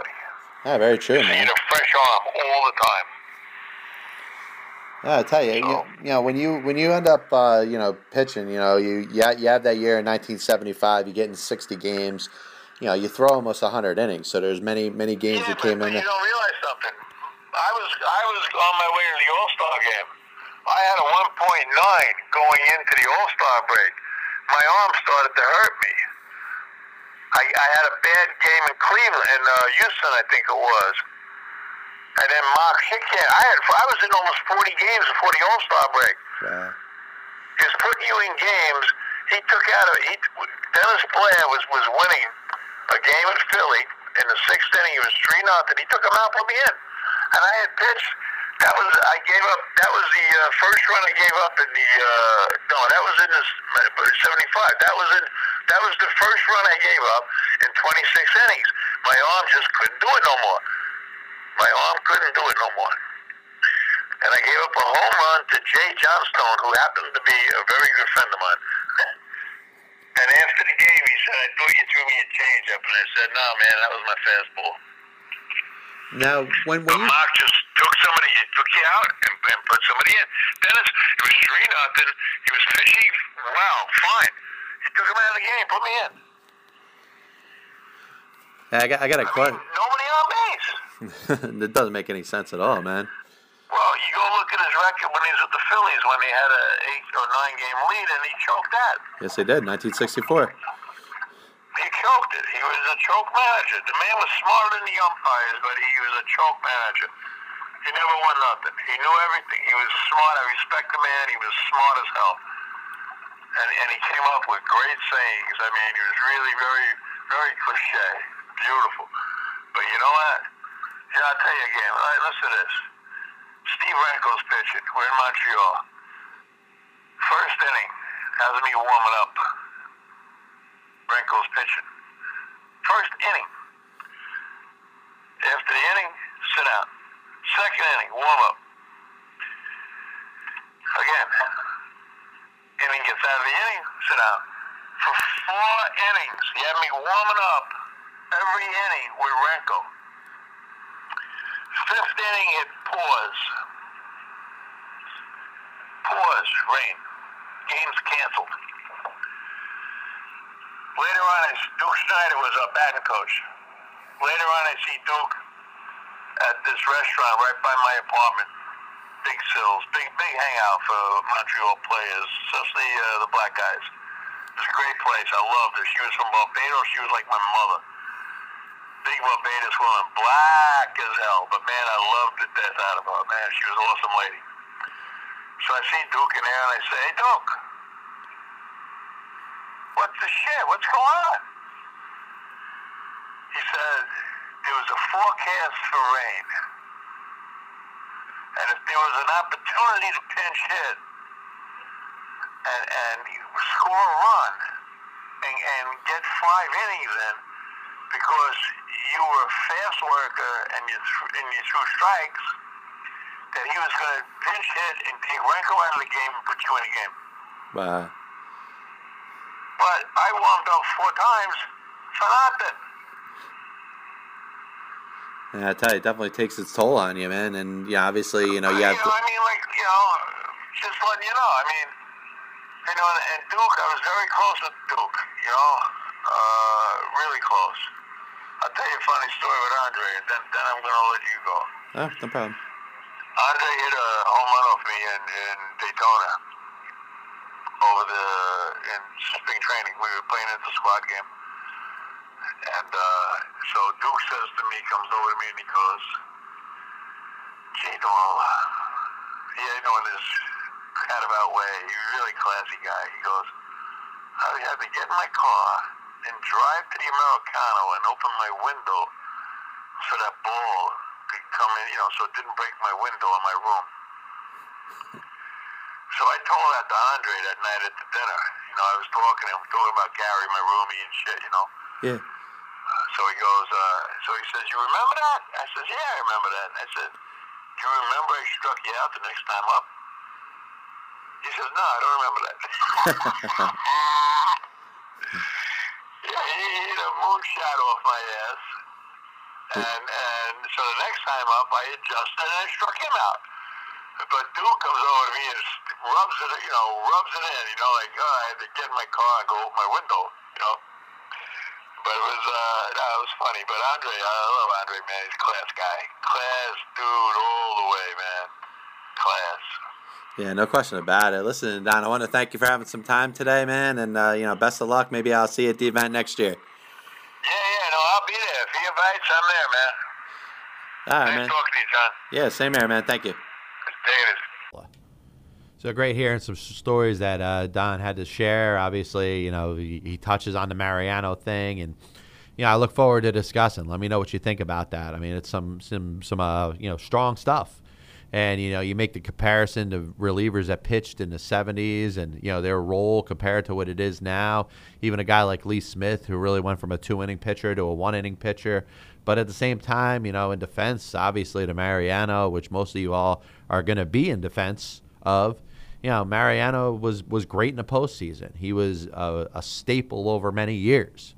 Yeah, very true, You man. need a fresh arm all the time. Yeah, I tell you, you, you know, when you when you end up, uh, you know, pitching, you know, you you, ha- you have that year in 1975, you get in 60 games, you know, you throw almost 100 innings. So there's many many games that came in. You don't realize something. I was I was on my way to the All Star game. I had a 1.9 going into the All Star break. My arm started to hurt me. I, I had a bad game in Cleveland, in uh, Houston, I think it was. And then Mauch Hickman, I had I was in almost 40 games before the All Star break. Yeah. Just putting you in games. He took out a he, Dennis Blair was was winning a game in Philly in the sixth inning. It was three nothing. He took him out, put me in, and I had pitched. That was I gave up. That was the uh, first run I gave up in the uh, no. That was in the seventy five. That was in that was the first run I gave up in twenty six innings. My arm just couldn't do it no more. My arm oh, couldn't do it no more. And I gave up a home run to Jay Johnstone, who happened to be a very good friend of mine. <laughs> And after the game, he said, I thought you threw me a changeup. And I said, no, man, that was my fastball. Now, when when But you Mauch just took somebody, he took you out and, and put somebody in. Dennis, it was 3 nothing. He was fishy. Wow, fine. He took him out of the game, put me in. I got I got a question. Nobody on base. <laughs> that doesn't make any sense at all, man. Well, you go look at his record when he was with the Phillies when he had an eight or nine game lead and he choked that. Yes, they did. 1964. He choked it. He was a choke manager. The man was smarter than the umpires, but he was a choke manager. He never won nothing. He knew everything. He was smart. I respect the man. He was smart as hell. And, and he came up with great sayings. I mean, he was really very, very cliche. Beautiful. But you know what? Yeah, I'll tell you again. All right, listen to this. Steve Renko's pitching. We're in Montreal. First inning. Has me warming up. Renko's pitching. First inning. After the inning, sit down. Second inning, warm up. Again. Inning gets out of the inning, sit down. For four innings, he had me warming up every inning with Renko. Fifth inning, it pours. Pours, rain. Game's canceled. Later on, I, Duke Snider was our batting coach. Later on, I see Duke at this restaurant right by my apartment. Big Sills, big big hangout for Montreal players, especially uh, the black guys. It's a great place. I loved her. She was from Barbados. She was like my mother. Big Barbados woman, black as hell, but man, I loved the death out of her. Man, she was an awesome lady. So I see Duke in there, and I say, "Hey, Duke, what's the shit? What's going on?" He said, "There was a forecast for rain, and if there was an opportunity to pinch hit and and score a run and, and get five innings in, because you were a fast worker and you th- and you threw strikes." That he was going to pinch hit and take Renko out of the game and put you in the game. Wow. But I warmed up four times for nothing. Yeah, I tell you, it definitely takes its toll on you, man. And yeah, obviously, you know, you have you to. know, I mean, like, you know, just letting you know. I mean, you know, and Duke, I was very close with Duke, you know, uh, really close. I'll tell you a funny story with Andre, and then, then I'm going to let you go. Oh, no problem. Andre hit a home run off me in, in Daytona over the in spring training. We were playing at the squad game, and uh, so Duke says to me, comes over to me, and he goes, "Gee, Noel, yeah, you know, in this roundabout way, he's a really classy guy." He goes, "I had to get in my car and drive to the Americano and open my window so that ball could come in, you know, so it didn't break my window in my room." So I told that to Andre that night at the dinner. You know, I was talking to him, talking about Gary, my roomie and shit, you know. Yeah. Uh, so he goes, uh, so he says, you remember that? I says, yeah, I remember that. And I said, do you remember I struck you out the next time up? He says, no, I don't remember that. <laughs> <laughs> yeah, he hit a moonshot off my ass. And, and so the next time up, I adjusted and I struck him out. But Duke comes over to me and rubs it, you know, rubs it in, you know, like, oh, I had to get in my car and go open my window, you know. But it was, uh, no, it was funny. But Andre, I love Andre, man. He's a class guy. Class dude all the way, man. Class. Yeah, no question about it. Listen, Don, I want to thank you for having some time today, man, and uh, you know, best of luck. Maybe I'll see you at the event next year. Yeah, yeah, no, I'll be there. If he invites, I'm there, man. All right, nice man. talking to you, John. Yeah, same here, man. Thank you. So great hearing some stories that uh, Don had to share. Obviously, you know, he, he touches on the Mariano thing, and you know, I look forward to discussing. Let me know what you think about that. I mean, it's some some some uh, you know strong stuff. And you know, you make the comparison to relievers that pitched in the '70s, and you know their role compared to what it is now. Even a guy like Lee Smith, who really went from a two-inning pitcher to a one-inning pitcher, but at the same time, you know, in defense, obviously to Mariano, which most of you all are going to be in defense of, you know, Mariano was was great in the postseason. He was a, a staple over many years,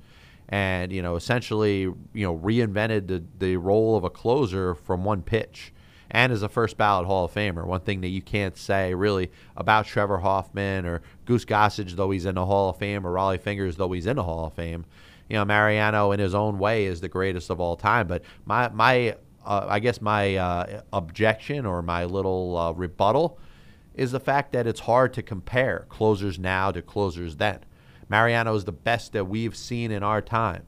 and you know, essentially, you know, reinvented the the role of a closer from one pitch, and as a first ballot Hall of Famer. One thing that you can't say really about Trevor Hoffman or Goose Gossage, though he's in the Hall of Fame, or Rollie Fingers, though he's in the Hall of Fame. You know, Mariano in his own way is the greatest of all time. But my my uh, I guess my uh, objection or my little uh, rebuttal is the fact that it's hard to compare closers now to closers then. Mariano is the best that we've seen in our time,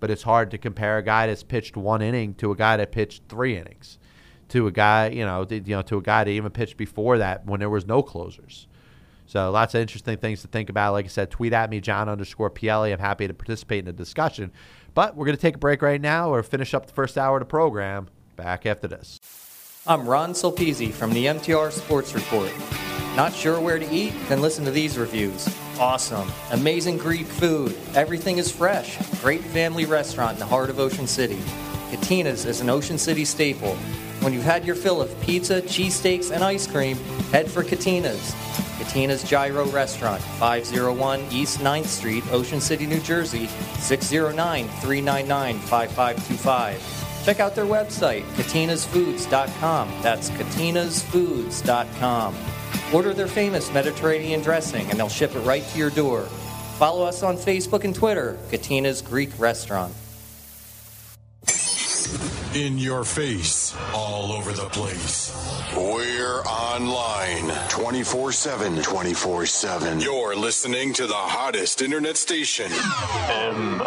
but it's hard to compare a guy that's pitched one inning to a guy that pitched three innings, to a guy you know, th- you know, to a guy that even pitched before that when there was no closers. So lots of interesting things to think about. Like I said, tweet at me, John underscore PLE. I'm happy to participate in the discussion. But we're going to take a break right now or finish up the first hour of the program. Back after this. I'm Ron Sulpizi from the MTR Sports Report. Not sure where to eat? Then listen to these reviews. Awesome. Amazing Greek food. Everything is fresh. Great family restaurant in the heart of Ocean City. Katina's is an Ocean City staple. When you've had your fill of pizza, cheesesteaks, and ice cream, head for Katina's. Katina's Gyro Restaurant, 501 East 9th Street, Ocean City, New Jersey, 609 399 5525. Check out their website, katinasfoods.com. That's katinasfoods.com. Order their famous Mediterranean dressing and they'll ship it right to your door. Follow us on Facebook and Twitter, Katina's Greek Restaurant. In your face, all over the place. We're online 24 7. 24 7. You're listening to the hottest internet station. MTR.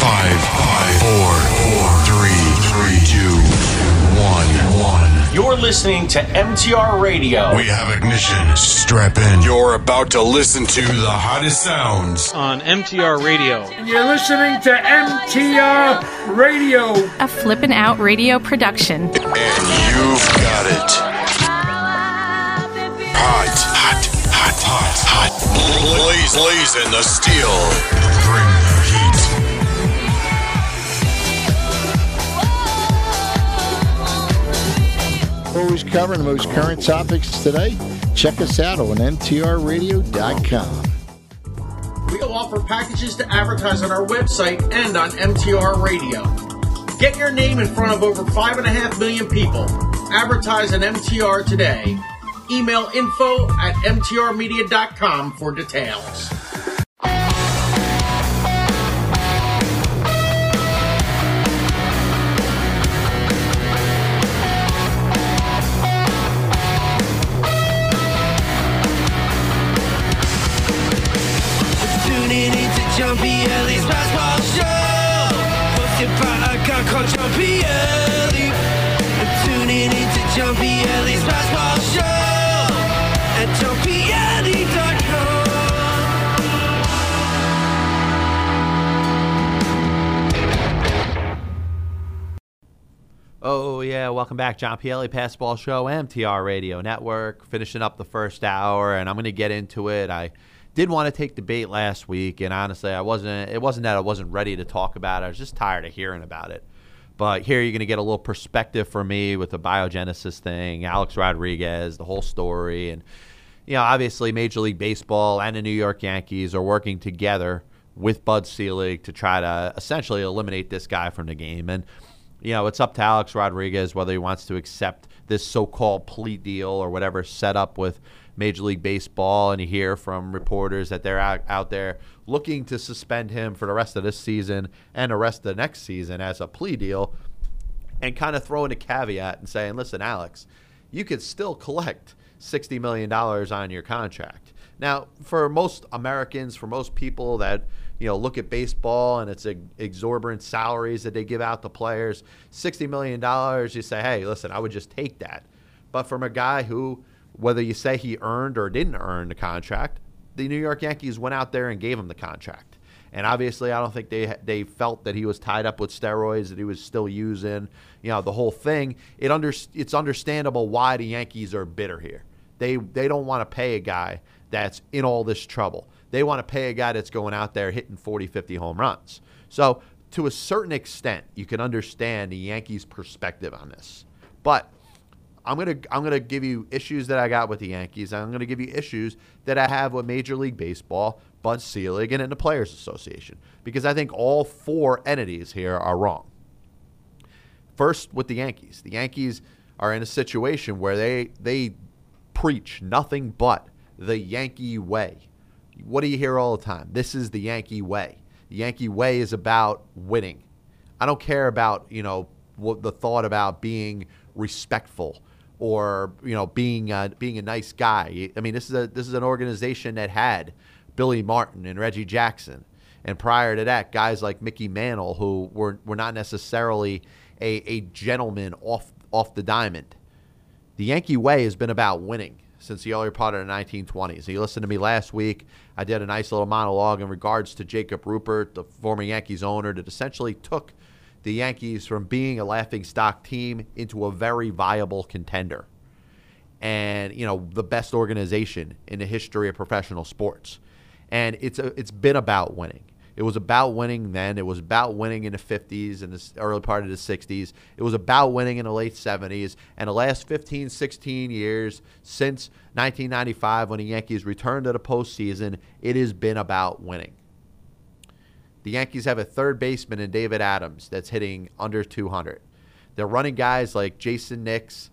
Five, five, four, four, three, three, two, one, one. You're listening to MTR Radio. We have ignition. Strap in. You're about to listen to the hottest sounds. on MTR Radio. You're listening to MTR Radio. A flippin' out radio production. And you've got it. Hot, hot, hot, hot, hot. Blaze, blazing the steel. Bring the heat. Always covering the most current topics today. Check us out on mtrradio.com. We offer packages to advertise on our website and on MTR Radio. Get your name in front of over 5.5 million people. Advertise on MTR today. Email info at mtrmedia.com for details. I'm tuning into Basketball Show. At. Oh yeah, welcome back, John Pielli, Passball Show, MTR Radio Network. Finishing up the first hour, and I'm going to get into it. I did want to take debate last week, and honestly, I wasn't. It wasn't that I wasn't ready to talk about it. I was just tired of hearing about it. But here you're going to get a little perspective from me with the biogenesis thing, Alex Rodriguez, the whole story. And, you know, obviously Major League Baseball and the New York Yankees are working together with Bud Selig to try to essentially eliminate this guy from the game. And, you know, it's up to Alex Rodriguez whether he wants to accept this so called plea deal or whatever set up with Major League Baseball. And you hear from reporters that they're out, out there looking to suspend him for the rest of this season and the rest of the next season as a plea deal and kind of throwing a caveat and saying, listen, Alex, you could still collect $60 million on your contract. Now, for most Americans, for most people that you know look at baseball and its exorbitant salaries that they give out to players, sixty million dollars, you say, hey, listen, I would just take that. But from a guy who, whether you say he earned or didn't earn the contract, the New York Yankees went out there and gave him the contract. And obviously, I don't think they they felt that he was tied up with steroids that he was still using. You know, the whole thing. It under it's understandable why the Yankees are bitter here. They they don't want to pay a guy that's in all this trouble. They want to pay a guy that's going out there hitting 40, 50 home runs. So, to a certain extent, you can understand the Yankees' perspective on this. But I'm gonna I'm gonna give you issues that I got with the Yankees. I'm gonna give you issues that I have with Major League Baseball, Bud Selig, and the Players Association because I think all four entities here are wrong. First, with the Yankees, the Yankees are in a situation where they they preach nothing but the Yankee way. What do you hear all the time? This is the Yankee way. The Yankee way is about winning. I don't care about, you know, what the thought about being respectful or, you know, being uh, being a nice guy. I mean, this is a this is an organization that had Billy Martin and Reggie Jackson. And prior to that, guys like Mickey Mantle, who were, were not necessarily a, a gentleman off off the diamond. The Yankee way has been about winning since the early part of the 1920s. You listened to me last week. I did a nice little monologue in regards to Jacob Ruppert, the former Yankees owner, that essentially took the Yankees from being a laughing stock team into a very viable contender. And, you know, the best organization in the history of professional sports. And it's a, it's been about winning. It was about winning then. It was about winning in the 50s and the early part of the 60s. It was about winning in the late 70s. And the last 15, 16 years since 1995, when the Yankees returned to the postseason, it has been about winning. The Yankees have a third baseman in David Adams that's hitting under 200. They're running guys like Jayson Nix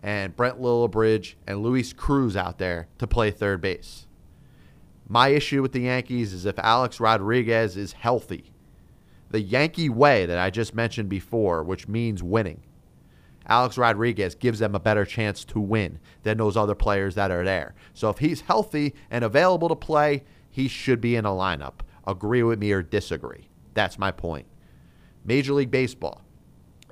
and Brent Lillibridge and Luis Cruz out there to play third base. My issue with the Yankees is if Alex Rodriguez is healthy, the Yankee way that I just mentioned before, which means winning, Alex Rodriguez gives them a better chance to win than those other players that are there. So if he's healthy and available to play, he should be in a lineup. Agree with me or disagree. That's my point. Major League Baseball,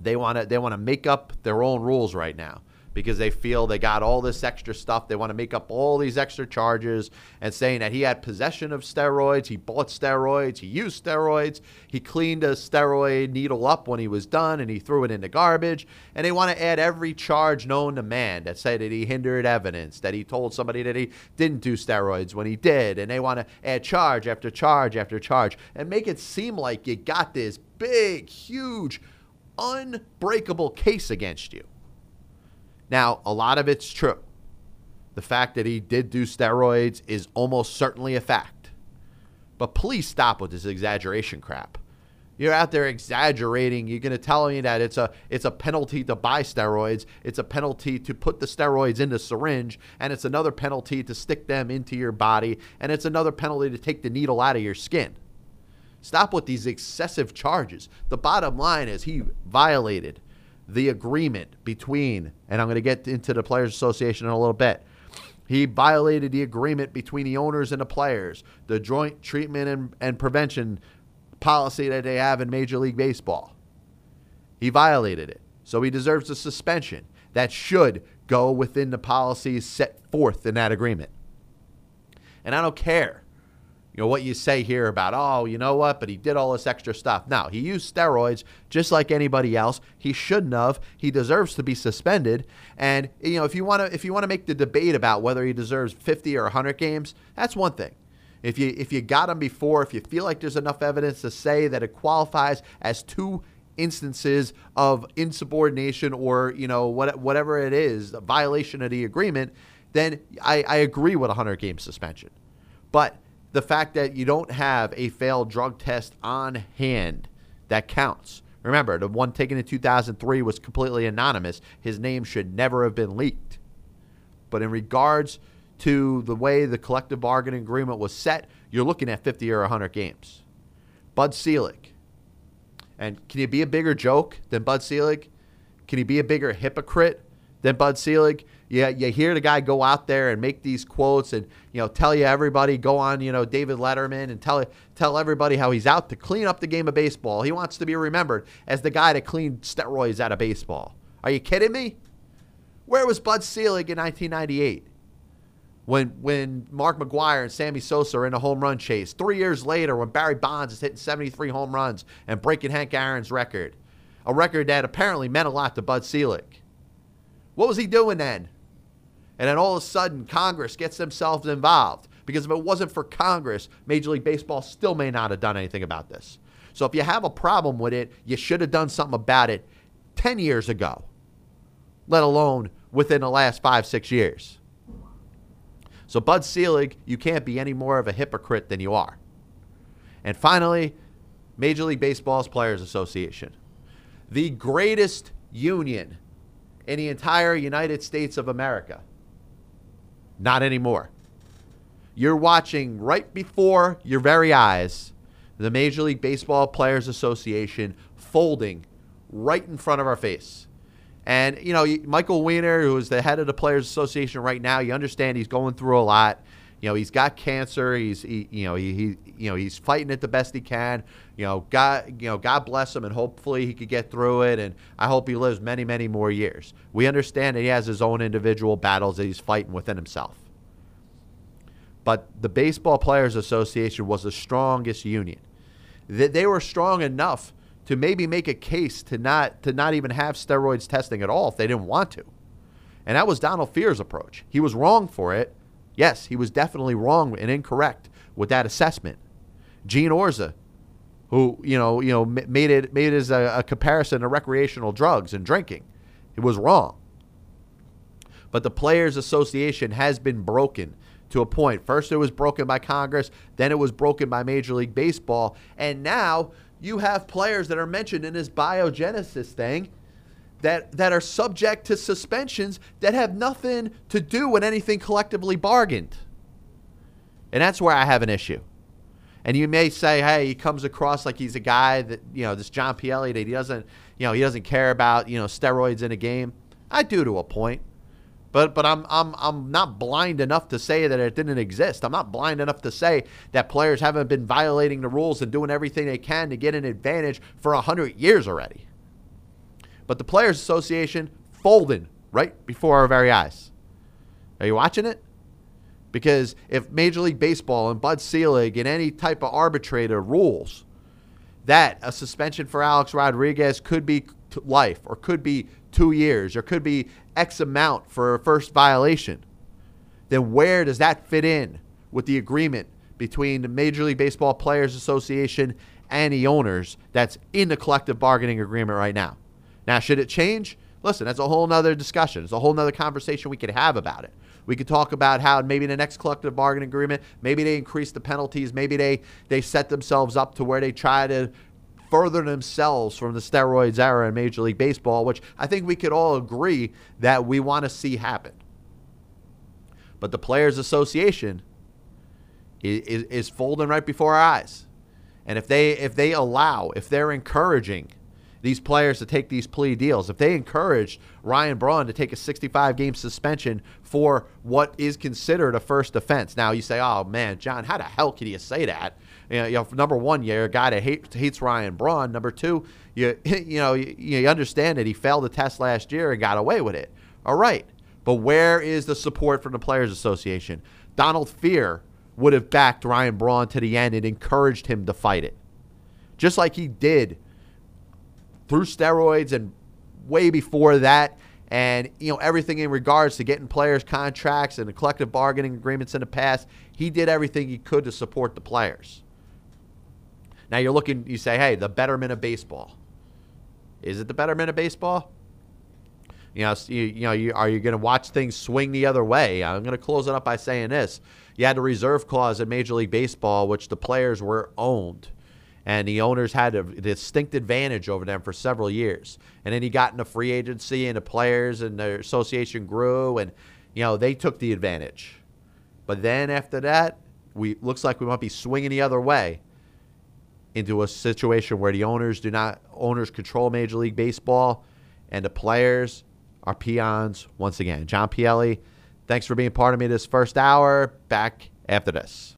they want to they want to make up their own rules right now because they feel they got all this extra stuff. They want to make up all these extra charges and saying that he had possession of steroids, he bought steroids, he used steroids, he cleaned a steroid needle up when he was done and he threw it in the garbage. And they want to add every charge known to man that said that he hindered evidence, that he told somebody that he didn't do steroids when he did. And they want to add charge after charge after charge and make it seem like you got this big, huge, unbreakable case against you. Now, a lot of it's true. The fact that he did do steroids is almost certainly a fact. But please stop with this exaggeration crap. You're out there exaggerating. You're going to tell me that it's a it's a penalty to buy steroids. It's a penalty to put the steroids in the syringe, and it's another penalty to stick them into your body, and it's another penalty to take the needle out of your skin. Stop with these excessive charges. The bottom line is he violated the agreement between, and I'm going to get into the Players Association in a little bit. He violated the agreement between the owners and the players, the joint treatment and, and prevention policy that they have in Major League Baseball. He violated it. So he deserves a suspension that should go within the policies set forth in that agreement. And I don't care you know what you say here about oh you know what but he did all this extra stuff. Now he used steroids just like anybody else. He shouldn't have. He deserves to be suspended. And you know if you want to if you want to make the debate about whether he deserves 50 or 100 games that's one thing. If you if you got him before if you feel like there's enough evidence to say that it qualifies as two instances of insubordination or you know what, whatever it is, a violation of the agreement, then I, I agree with a 100 game suspension. But the fact that you don't have a failed drug test on hand that counts. Remember, the one taken in 2003 was completely anonymous. His name should never have been leaked. But in regards to the way the collective bargaining agreement was set, you're looking at 50 or 100 games. Bud Selig. And can you be a bigger joke than Bud Selig? Can he be a bigger hypocrite than Bud Selig? Yeah, you hear the guy go out there and make these quotes and you know tell you everybody go on you know David Letterman and tell tell everybody how he's out to clean up the game of baseball. He wants to be remembered as the guy that cleaned steroids out of baseball. Are you kidding me? Where was Bud Selig in 1998? When when Mark McGwire and Sammy Sosa are in a home run chase. Three years later, when Barry Bonds is hitting 73 home runs and breaking Hank Aaron's record, a record that apparently meant a lot to Bud Selig. What was he doing then? And then all of a sudden, Congress gets themselves involved. Because if it wasn't for Congress, Major League Baseball still may not have done anything about this. So if you have a problem with it, you should have done something about it 10 years ago, let alone within the last five, six years. So, Bud Selig, you can't be any more of a hypocrite than you are. And finally, Major League Baseball's Players Association, the greatest union in the entire United States of America. Not anymore. You're watching right before your very eyes the Major League Baseball Players Association folding right in front of our face. And, you know, Michael Weiner, who is the head of the Players Association right now, you understand he's going through a lot. You know, he's got cancer. He's, he, you know, he, he, you know, he's fighting it the best he can. You know, God, you know, God bless him, and hopefully he could get through it. And I hope he lives many, many more years. We understand that he has his own individual battles that he's fighting within himself. But the Baseball Players Association was the strongest union. That they were strong enough to maybe make a case to not to not even have steroids testing at all if they didn't want to. And that was Donald Fehr's approach. He was wrong for it. Yes, he was definitely wrong and incorrect with that assessment. Gene Orza, who you know you know made it made it as a, a comparison to recreational drugs and drinking, it was wrong. But the Players Association has been broken to a point. First, it was broken by Congress, then it was broken by Major League Baseball, and now you have players that are mentioned in this biogenesis thing that that are subject to suspensions that have nothing to do with anything collectively bargained. And that's where I have an issue. And you may say, hey, he comes across like he's a guy that, you know, this John Pielli that he doesn't, you know, he doesn't care about, you know, steroids in a game. I do to a point. But but I'm I'm I'm not blind enough to say that it didn't exist. I'm not blind enough to say that players haven't been violating the rules and doing everything they can to get an advantage for hundred years already. But the Players Association folded right before our very eyes. Are you watching it? Because if Major League Baseball and Bud Selig and any type of arbitrator rules that a suspension for Alex Rodriguez could be life or could be two years or could be X amount for a first violation, then where does that fit in with the agreement between the Major League Baseball Players Association and the owners that's in the collective bargaining agreement right now? Now, should it change? Listen, that's a whole nother discussion. It's a whole nother conversation we could have about it. We could talk about how maybe the next collective bargaining agreement, maybe they increase the penalties, maybe they they set themselves up to where they try to further themselves from the steroids era in Major League Baseball, which I think we could all agree that we want to see happen. But the Players Association is, is folding right before our eyes. And if they if they allow, if they're encouraging these players to take these plea deals, if they encouraged Ryan Braun to take a 65 game suspension for what is considered a first offense. Now you say, oh man, John, how the hell can you say that? you know, number one, you're a guy that hate, hates Ryan Braun. Number two, you <laughs> you know you, you understand that he failed the test last year and got away with it. All right, but where is the support from the Players Association? Donald Fehr would have backed Ryan Braun to the end and encouraged him to fight it, just like he did through steroids and way before that and you know everything in regards to getting players contracts and the collective bargaining agreements in the past he did everything he could to support the players now you're looking, you say, hey, the betterment of baseball. Is it the betterment of baseball? You know, you, you know, you, are you going to watch things swing the other way? I'm going to close it up by saying this: you had a reserve clause in Major League Baseball, which the players were owned, and the owners had a distinct advantage over them for several years. And then he got into free agency, and the players and the association grew, and you know they took the advantage. But then after that, we looks like we might be swinging the other way into a situation where the owners do not owners control Major League Baseball, and the players are peons once again. John Pielli, thanks for being part of me this first hour. Back after this.